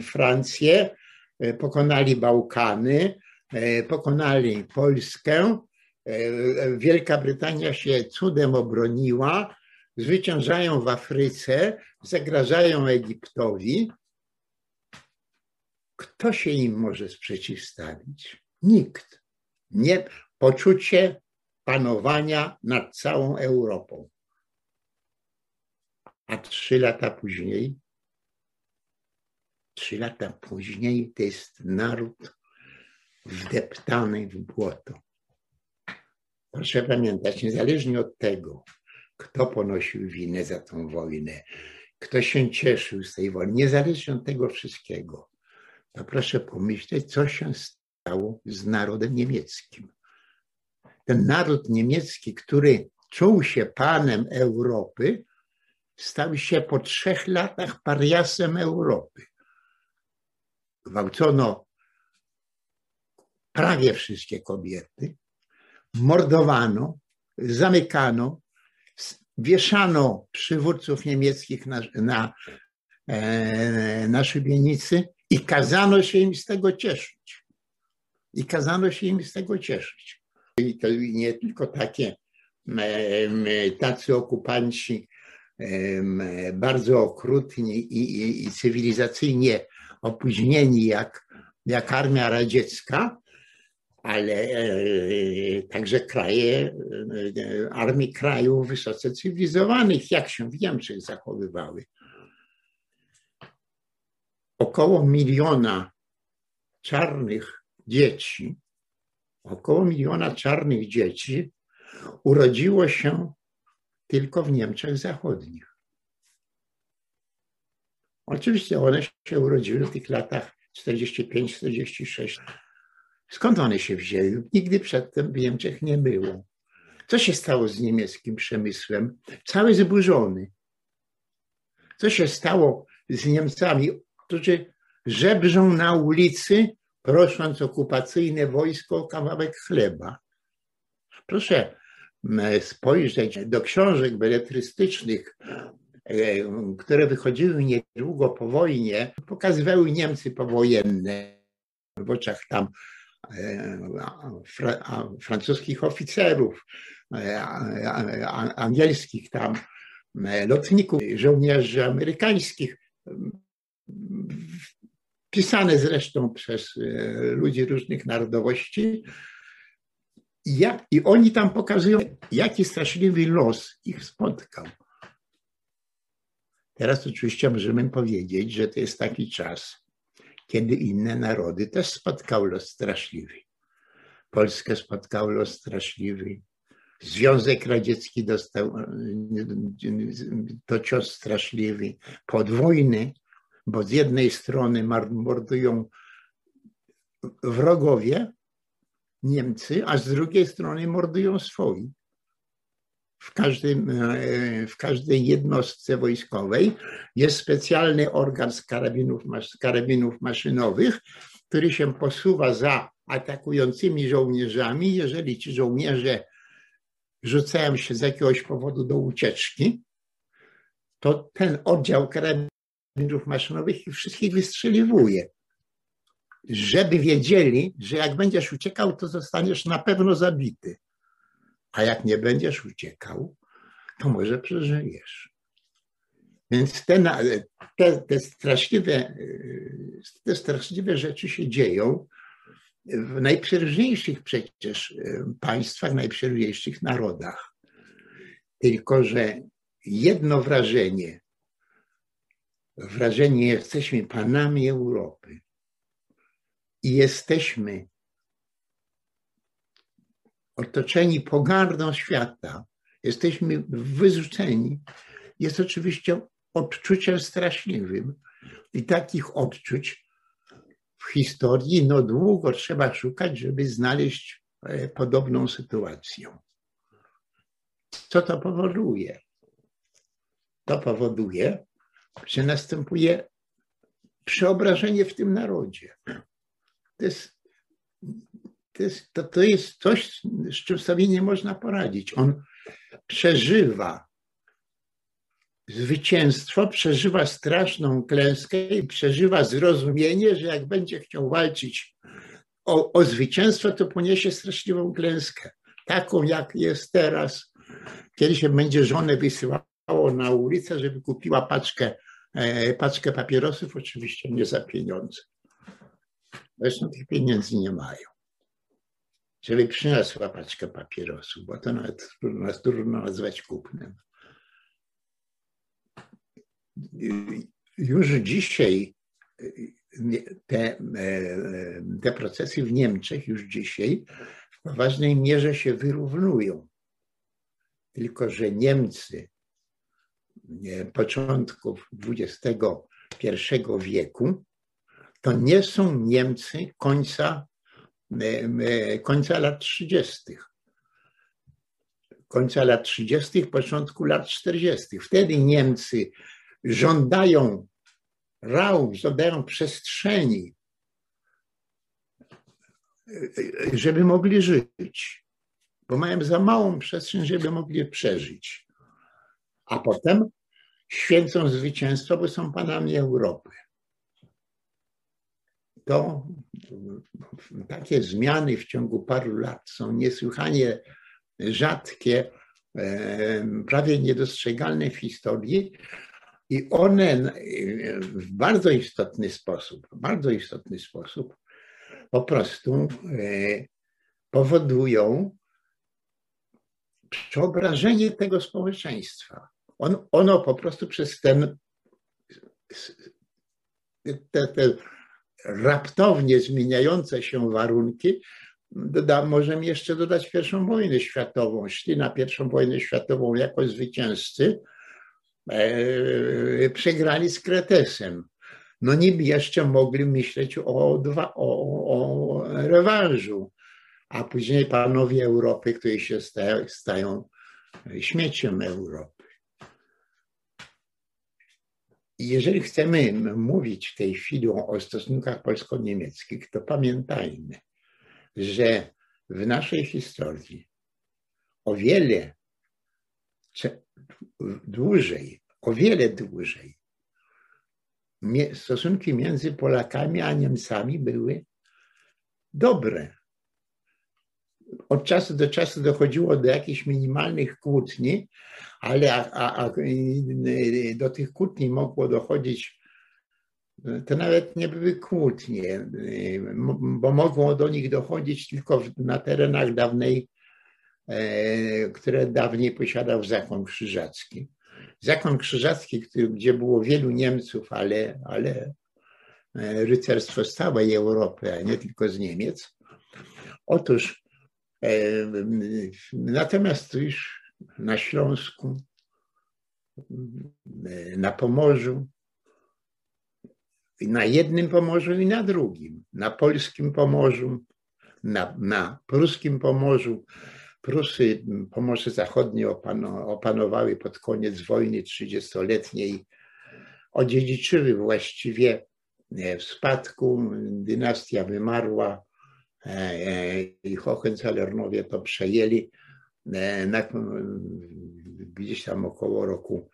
Francję, pokonali Bałkany, pokonali Polskę. Wielka Brytania się cudem obroniła, zwyciężają w Afryce, zagrażają Egiptowi, kto się im może sprzeciwstawić? Nikt. Nie poczucie panowania nad całą Europą. A trzy lata później, trzy lata później to jest naród wdeptany w błoto. Proszę pamiętać, niezależnie od tego, kto ponosił winę za tą wojnę, kto się cieszył z tej wojny, niezależnie od tego wszystkiego, proszę pomyśleć, co się stało z narodem niemieckim. ten naród niemiecki, który czuł się panem Europy, stał się po trzech latach pariasem Europy. Gwałcono prawie wszystkie kobiety, mordowano, zamykano, wieszano przywódców niemieckich na, na, e, na szybienicy i kazano się im z tego cieszyć. I kazano się im z tego cieszyć. I to nie tylko takie tacy okupanci bardzo okrutni i, i, i cywilizacyjnie opóźnieni jak, jak armia radziecka, ale e, także kraje, e, armii krajów wysoce cywilizowanych, jak się w Niemczech zachowywały. Około miliona czarnych dzieci, około miliona czarnych dzieci urodziło się tylko w Niemczech Zachodnich. Oczywiście one się urodziły w tych latach 45-46. Skąd one się wzięły? Nigdy przedtem w Niemczech nie było. Co się stało z niemieckim przemysłem? Cały zburzony. Co się stało z Niemcami, którzy żebrzą na ulicy, prosząc okupacyjne wojsko o kawałek chleba? Proszę spojrzeć do książek beletrystycznych, e, które wychodziły niedługo po wojnie, pokazywały Niemcy powojenne w oczach tam e, francuskich oficerów, e, angielskich tam lotników, żołnierzy amerykańskich, pisane zresztą przez ludzi różnych narodowości, i, oni tam pokazują, jaki straszliwy los ich spotkał. Teraz oczywiście możemy powiedzieć, że to jest taki czas, kiedy inne narody też spotkał los straszliwy. Polskę spotkał los straszliwy. Związek Radziecki dostał to cios straszliwy. Podwójny, bo z jednej strony mordują wrogowie, Niemcy, a z drugiej strony mordują swoi. W, każdym, e, w każdej jednostce wojskowej jest specjalny organ z karabinów, z karabinów maszynowych, który się posuwa za atakującymi żołnierzami. Jeżeli ci żołnierze rzucają się z jakiegoś powodu do ucieczki, to ten oddział karabinów maszynowych ich wszystkich wystrzeliwuje żeby wiedzieli, że jak będziesz uciekał, to zostaniesz na pewno zabity. A jak nie będziesz uciekał, to może przeżyjesz. Więc te, te, te, straszliwe, te straszliwe rzeczy się dzieją w najprzeróżniejszych przecież państwach, najprzeróżniejszych narodach. Tylko, że jedno wrażenie, wrażenie jesteśmy panami Europy, i jesteśmy otoczeni pogardą świata, jesteśmy wyrzuceni, jest oczywiście odczuciem straszliwym. I takich odczuć w historii no długo trzeba szukać, żeby znaleźć e, podobną sytuację. Co to powoduje? To powoduje, że następuje przeobrażenie w tym narodzie to jest, to jest, to, to jest coś, z czym sobie nie można poradzić. On przeżywa zwycięstwo, przeżywa straszną klęskę i przeżywa zrozumienie, że jak będzie chciał walczyć o, o zwycięstwo, to poniesie straszliwą klęskę. Taką, jak jest teraz. Kiedy się będzie żonę wysyłało na ulicę, żeby kupiła paczkę, e, paczkę papierosów, oczywiście nie za pieniądze. Zresztą tych pieniędzy nie mają. Żeby przyniosła paczkę papierosów, bo to nawet trudno, trudno nazwać kupnem. Już dzisiaj te, te procesy w Niemczech już dzisiaj w poważnej mierze się wyrównują. Tylko, że Niemcy początków XXI wieku to nie są Niemcy końca, e, e, końca lat 30. końca lat 30., początku lat 40. Wtedy Niemcy żądają raum, żądają przestrzeni, żeby mogli żyć, bo mają za małą przestrzeń, żeby mogli przeżyć. A potem święcą zwycięstwo, bo są panami Europy. To takie zmiany w ciągu paru lat są niesłychanie rzadkie, prawie niedostrzegalne w historii i one w bardzo istotny sposób, bardzo istotny sposób po prostu e, powodują przeobrażenie tego społeczeństwa. On, ono po prostu przez ten te, te raptownie zmieniające się warunki doda, możemy jeszcze dodać pierwszą wojnę światową. Szli na pierwszą wojnę światową jako zwycięzcy, e, przegrali z Kretesem. No niby jeszcze mogli myśleć o, dwa, o, o rewanżu, a później panowie Europy, którzy się stają, stają śmieciem Europy. Jeżeli chcemy mówić w tej chwili o stosunkach polsko-niemieckich, to pamiętajmy, że w naszej historii o wiele dłużej, o wiele dłużej stosunki między Polakami a Niemcami były dobre. Od czasu do czasu dochodziło do jakichś minimalnych kłótni, ale a, a, a do tych kłótni mogło dochodzić to nawet nie były kłótnie, bo mogło do nich dochodzić tylko na terenach dawnej, e, które dawniej posiadał Zakon Krzyżacki. Zakon Krzyżacki, gdzie było wielu Niemców, ale, ale e, rycerstwo z całej Europy, a nie tylko z Niemiec. Otóż natomiast już na Śląsku, na Pomorzu, na jednym Pomorzu i na drugim. Na polskim Pomorzu, na, na pruskim Pomorzu. Prusy, Pomorze Zachodnie opanowały pod koniec wojny trzydziestoletniej, odziedziczyły właściwie e, w spadku, dynastia wymarła e, e, i Hohenzollernowie to przejęli na, gdzieś tam około roku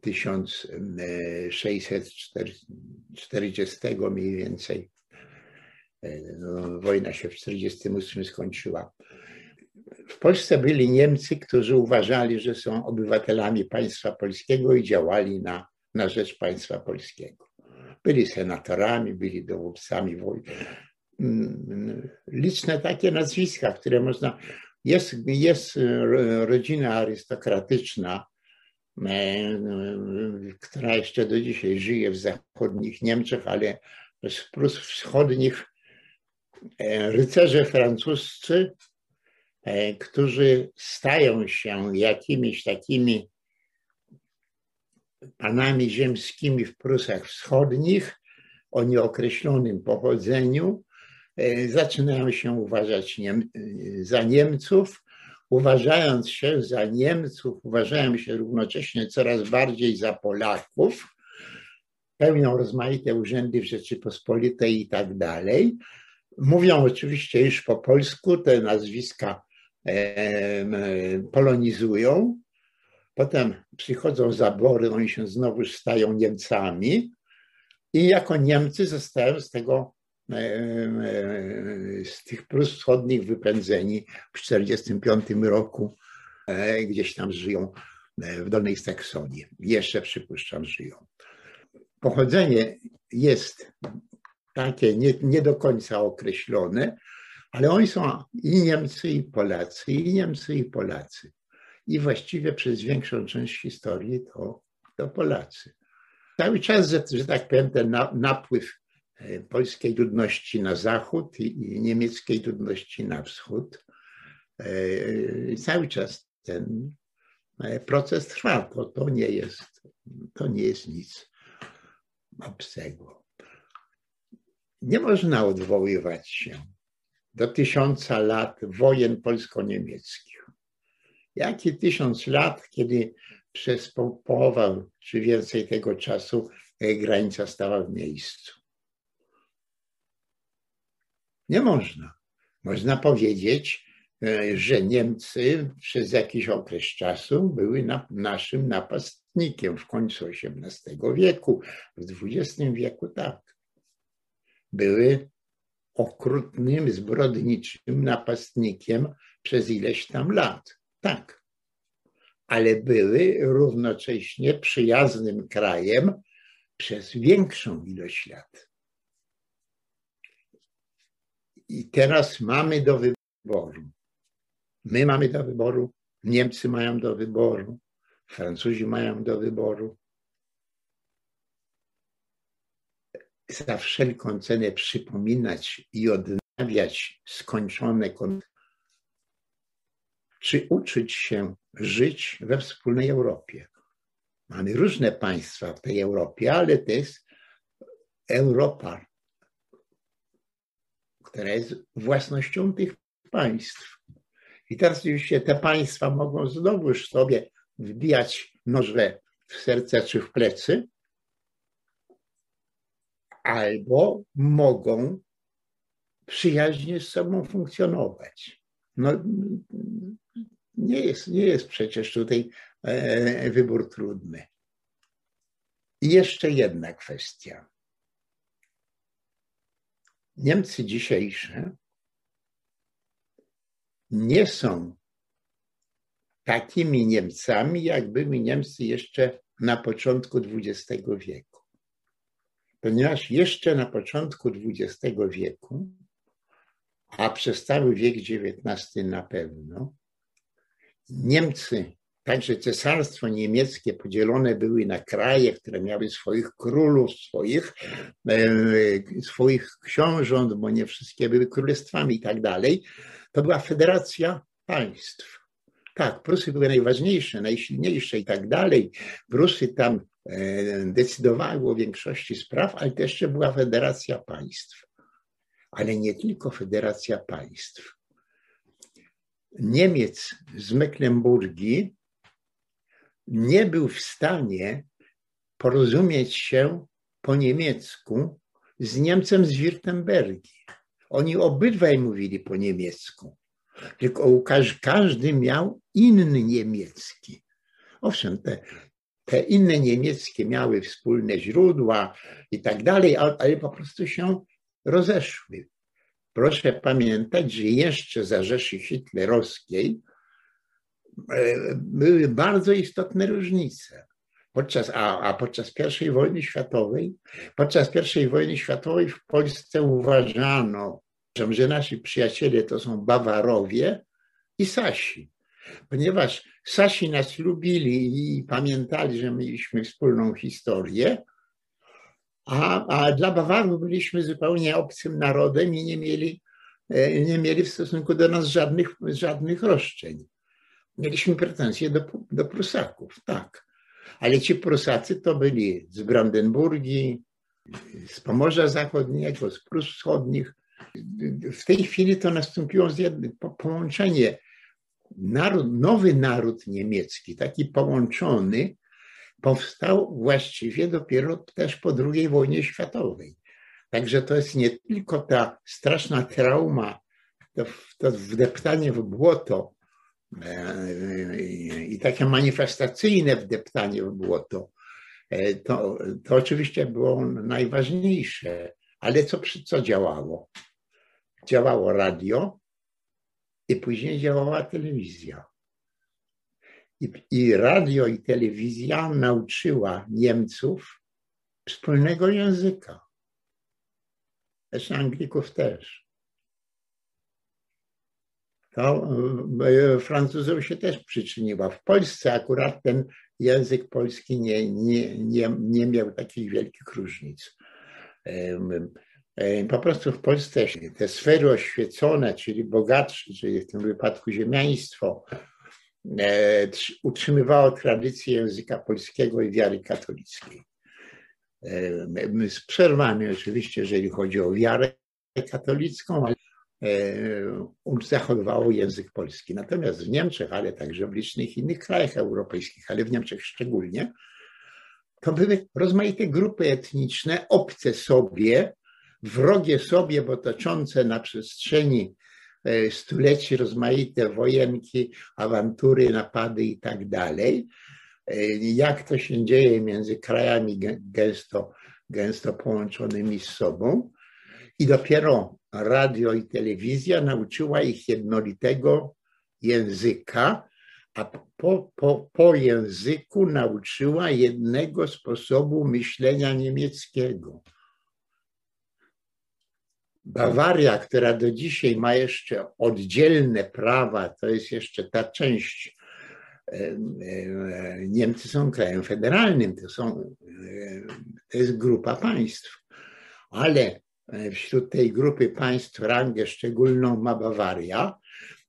1640 mniej więcej. No, wojna się w 1948 skończyła. W Polsce byli Niemcy, którzy uważali, że są obywatelami państwa polskiego i działali na, na rzecz państwa polskiego. Byli senatorami, byli dowódcami wojny. Liczne takie nazwiska, które można. Jest, jest rodzina arystokratyczna, która jeszcze do dzisiaj żyje w zachodnich Niemczech, ale z Prus wschodnich e, rycerze francuscy, e, którzy stają się jakimiś takimi panami ziemskimi w Prusach Wschodnich o nieokreślonym pochodzeniu, e, zaczynają się uważać za Niemców, uważając się za Niemców, uważają się równocześnie coraz bardziej za Polaków, pełnią rozmaite urzędy w Rzeczypospolitej i tak dalej. Mówią oczywiście już po polsku, te nazwiska polonizują. Potem przychodzą zabory, oni się znowu stają Niemcami i jako Niemcy zostają z tego z tych Wschodnich wypędzeni w 1945 roku, e, gdzieś tam żyją e, w Dolnej Saksonii. Jeszcze przypuszczam, żyją. Pochodzenie jest takie nie, nie do końca określone, ale oni są i Niemcy, i Polacy, i Niemcy, i Polacy. I właściwie przez większą część historii to, to Polacy. Cały czas, że, że tak powiem, ten napływ E, polskiej ludności na zachód i niemieckiej ludności na wschód. E, cały czas ten e, proces trwa. To, to, nie, jest, to nie jest nic obcego. Nie można odwoływać się do tysiąca lat wojen polsko-niemieckich. Jakie tysiąc lat, kiedy przez połowę czy więcej tego czasu granica stała w miejscu? Nie można. Można powiedzieć, e, że Niemcy przez jakiś okres czasu były na, naszym napastnikiem w końcu XVIII wieku, w XX wieku tak. Były okrutnym, zbrodniczym napastnikiem przez ileś tam lat. Tak. Ale były równocześnie przyjaznym krajem przez większą ilość lat. I teraz mamy do wyboru. My mamy do wyboru, Niemcy mają do wyboru, Francuzi mają do wyboru. Za wszelką cenę przypominać i odnawiać skończone konflikty, czy uczyć się żyć we wspólnej Europie. Mamy różne państwa w tej Europie, ale to jest Europa która jest własnością tych państw. I teraz oczywiście te państwa mogą znowuż sobie wbijać noże w serce czy w plecy, albo mogą przyjaźnie z sobą funkcjonować. No, nie, jest, nie jest przecież tutaj e, wybór trudny. I jeszcze jedna kwestia. Niemcy dzisiejsze nie są takimi Niemcami, jak byli Niemcy jeszcze na początku XX wieku. Ponieważ jeszcze na początku XX wieku, a przez cały wiek XIX na pewno, Niemcy Także cesarstwo niemieckie podzielone były na kraje, które miały swoich królów, swoich, e, swoich książąt, bo nie wszystkie były królestwami i tak dalej. To była federacja państw. Tak, Prusy były najważniejsze, najsilniejsze i tak dalej. Prusy tam e, decydowały o większości spraw, ale też jeszcze była federacja państw. Ale nie tylko federacja państw. Niemiec z Mecklenburgii nie był w stanie porozumieć się po niemiecku z Niemcem z Wirtembergi. Oni obydwaj mówili po niemiecku, tylko każdy miał inny niemiecki. Owszem, te, te inne niemieckie miały wspólne źródła i tak dalej, ale po prostu się rozeszły. Proszę pamiętać, że jeszcze za Rzeszy Hitlerowskiej były bardzo istotne różnice. Podczas, a, a podczas I wojny światowej, podczas I wojny światowej w Polsce uważano, że nasi przyjaciele to są Bawarowie i Sasi. Ponieważ Sasi nas lubili i pamiętali, że mieliśmy wspólną historię, a, a dla Bawarów byliśmy zupełnie obcym narodem i nie mieli, e, nie mieli w stosunku do nas żadnych, żadnych roszczeń. Mieliśmy pretensje do, do Prusaków, tak. Ale ci Prusacy to byli z Brandenburgii, z Pomorza Zachodniego, z Prus Wschodnich. W tej chwili to nastąpiło połączenie. Naród, nowy naród niemiecki, taki połączony, powstał właściwie dopiero też po II wojnie światowej. Także to jest nie tylko ta straszna trauma, to, to wdeptanie w błoto i takie manifestacyjne wdeptanie w błoto, e, to, to oczywiście było najważniejsze. Ale co, co działało? Działało radio i później działała telewizja. I, I radio i telewizja nauczyła Niemców wspólnego języka. Zresztą Anglików też e, Francuzom się też przyczyniła. W Polsce akurat ten język polski nie, nie, nie, nie miał takich wielkich różnic. Po prostu w Polsce te sfery oświecone, czyli bogatsze, czyli w tym wypadku ziemiaństwo, e, utrzymywało tradycję języka polskiego i wiary katolickiej. Z przerwami oczywiście, jeżeli chodzi o wiarę katolicką, ale zachowywało język polski. Natomiast w Niemczech, ale także w licznych innych krajach europejskich, ale w Niemczech szczególnie, to były rozmaite grupy etniczne, obce sobie, wrogie sobie, bo toczące na przestrzeni e, stuleci rozmaite wojenki, awantury, napady i tak dalej. E, jak to się dzieje między krajami gęsto, gęsto połączonymi z sobą. I dopiero radio i telewizja nauczyła ich jednolitego języka, a po, po, po języku nauczyła jednego sposobu myślenia niemieckiego. Bawaria, która do dzisiaj ma jeszcze oddzielne prawa, to jest jeszcze ta część. Niemcy są krajem federalnym, to, są, to jest grupa państw, ale wśród tej grupy państw rangę szczególną ma Bawaria,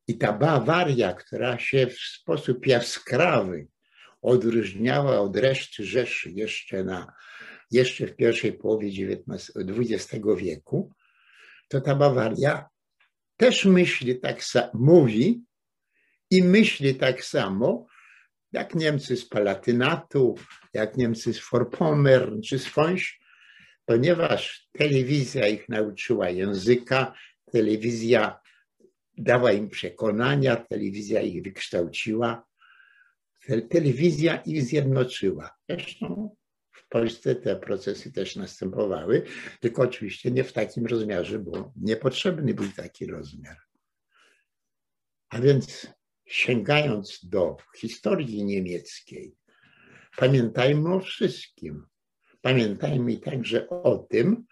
i ta Bawaria, która się w sposób jaskrawy odróżniała od reszty Rzeszy jeszcze, na, jeszcze w pierwszej połowie XX wieku, to ta Bawaria też myśli tak samo, mówi i myśli tak samo, jak Niemcy z Palatynatu, jak Niemcy z Forpommern czy skądś, ponieważ telewizja ich nauczyła języka, telewizja dała im przekonania, telewizja ich wykształciła, telewizja ich zjednoczyła. Zresztą w Polsce te procesy też następowały, tylko oczywiście nie w takim rozmiarze, bo niepotrzebny był taki rozmiar. A więc sięgając do historii niemieckiej, pamiętajmy o wszystkim. Pamiętajmy także o tym,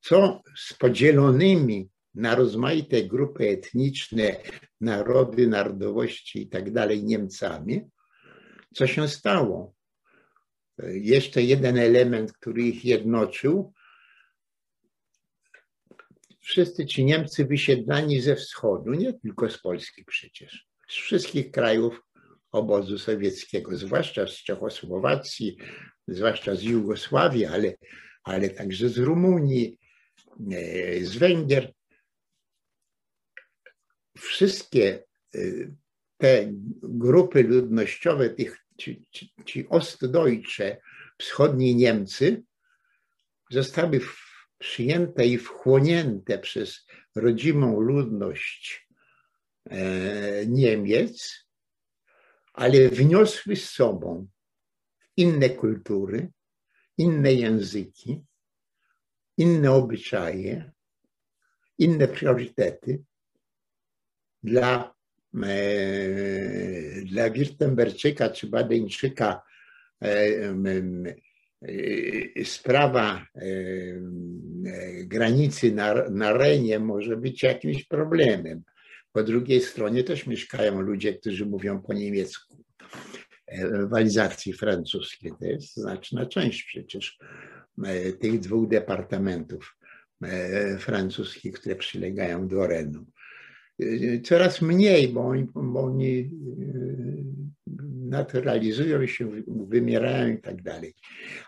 co z podzielonymi na rozmaite grupy etniczne, narody, narodowości i tak dalej Niemcami, co się stało. Jeszcze jeden element, który ich jednoczył. Wszyscy ci Niemcy wysiedlani ze wschodu, nie tylko z Polski przecież, z wszystkich krajów obozu sowieckiego, zwłaszcza z Czechosłowacji, zwłaszcza z Jugosławii, ale, ale także z Rumunii, e, z Węgier, wszystkie y, te grupy ludnościowe, tych, ci, ci, ci Ostdeutsche, wschodni Niemcy, zostały przyjęte i wchłonięte przez rodzimą ludność e, Niemiec, ale wniosły z sobą inne kultury, inne języki, inne obyczaje, inne priorytety, dla, e, dla Wirtemberczyka czy Badeńczyka e, e, sprawa granicy na, na Renie może być jakimś problemem. Po drugiej stronie też mieszkają ludzie, którzy mówią po niemiecku. Walizacji francuskiej to jest znaczna część przecież tych dwóch departamentów francuskich, które przylegają do Renu coraz mniej, bo oni, bo oni e, naturalizują się, wymierają i tak dalej.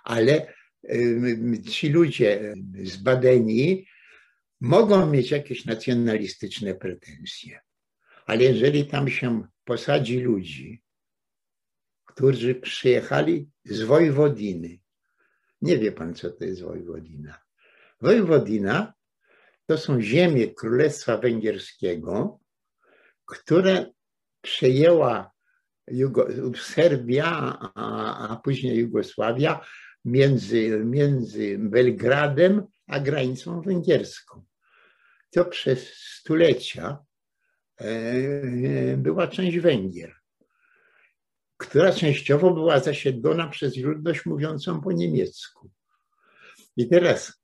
Ale e, ci ludzie zbadani mogą mieć jakieś nacjonalistyczne pretensje, ale jeżeli tam się posadzi ludzi, którzy przyjechali z Wojwodiny, nie wie pan, co to jest Wojwodina. Wojwodina to są ziemie Królestwa Węgierskiego, które przejęła Jugo, Serbia, a, a później Jugosławia między, między Belgradem a granicą węgierską. To przez stulecia e, była część Węgier, która częściowo była zasiedlona przez ludność mówiącą po niemiecku. I teraz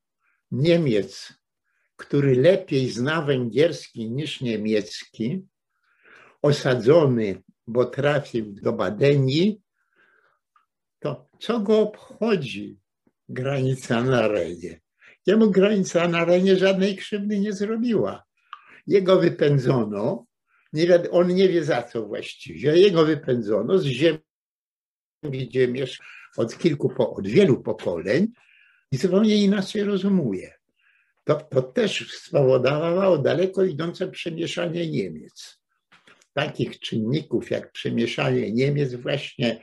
Niemiec który lepiej zna węgierski niż niemiecki, osadzony, bo trafił do Badenii, to co go obchodzi granica na Renie? Jemu granica na Renie żadnej krzywdy nie zrobiła. Jego wypędzono, nie wie, on nie wie za co właściwie, jego wypędzono z ziemi, gdzie mieszka od kilku, od wielu pokoleń i zupełnie inaczej rozumuje to, to też spowodowało daleko idące przemieszanie Niemiec. Takich czynników jak przemieszanie Niemiec, właśnie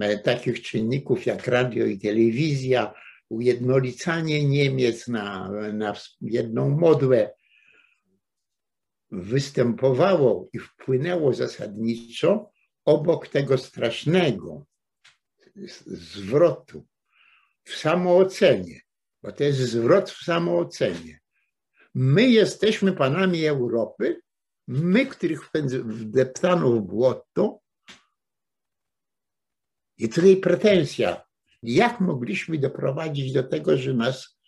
e, takich czynników jak radio i telewizja, ujednolicanie Niemiec na, na jedną modłę, występowało i wpłynęło zasadniczo obok tego strasznego zwrotu w samoocenie, bo to jest zwrot w samoocenie. My jesteśmy panami Europy, my, których wdeptano w błoto, i tutaj pretensja, jak mogliśmy doprowadzić do tego, że nas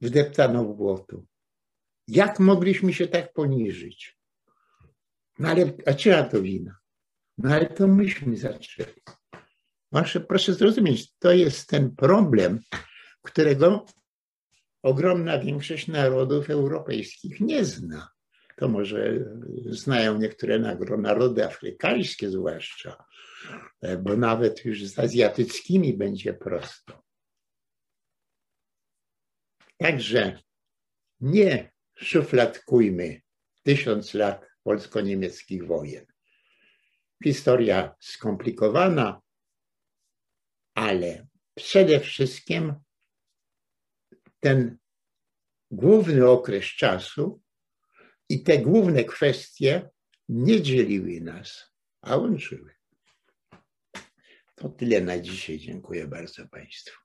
wdeptano w błoto? Jak mogliśmy się tak poniżyć? No ale, a czyja to wina? No ale to myśmy zaczęli. Proszę, proszę zrozumieć, to jest ten problem, którego ogromna większość narodów europejskich nie zna. To może znają niektóre narody afrykańskie zwłaszcza, bo nawet już z azjatyckimi będzie prosto. Także nie szufladkujmy tysiąc lat polsko-niemieckich wojen. Historia skomplikowana, ale przede wszystkim ten główny okres czasu i te główne kwestie nie dzieliły nas, a łączyły. To tyle na dzisiaj. Dziękuję bardzo Państwu.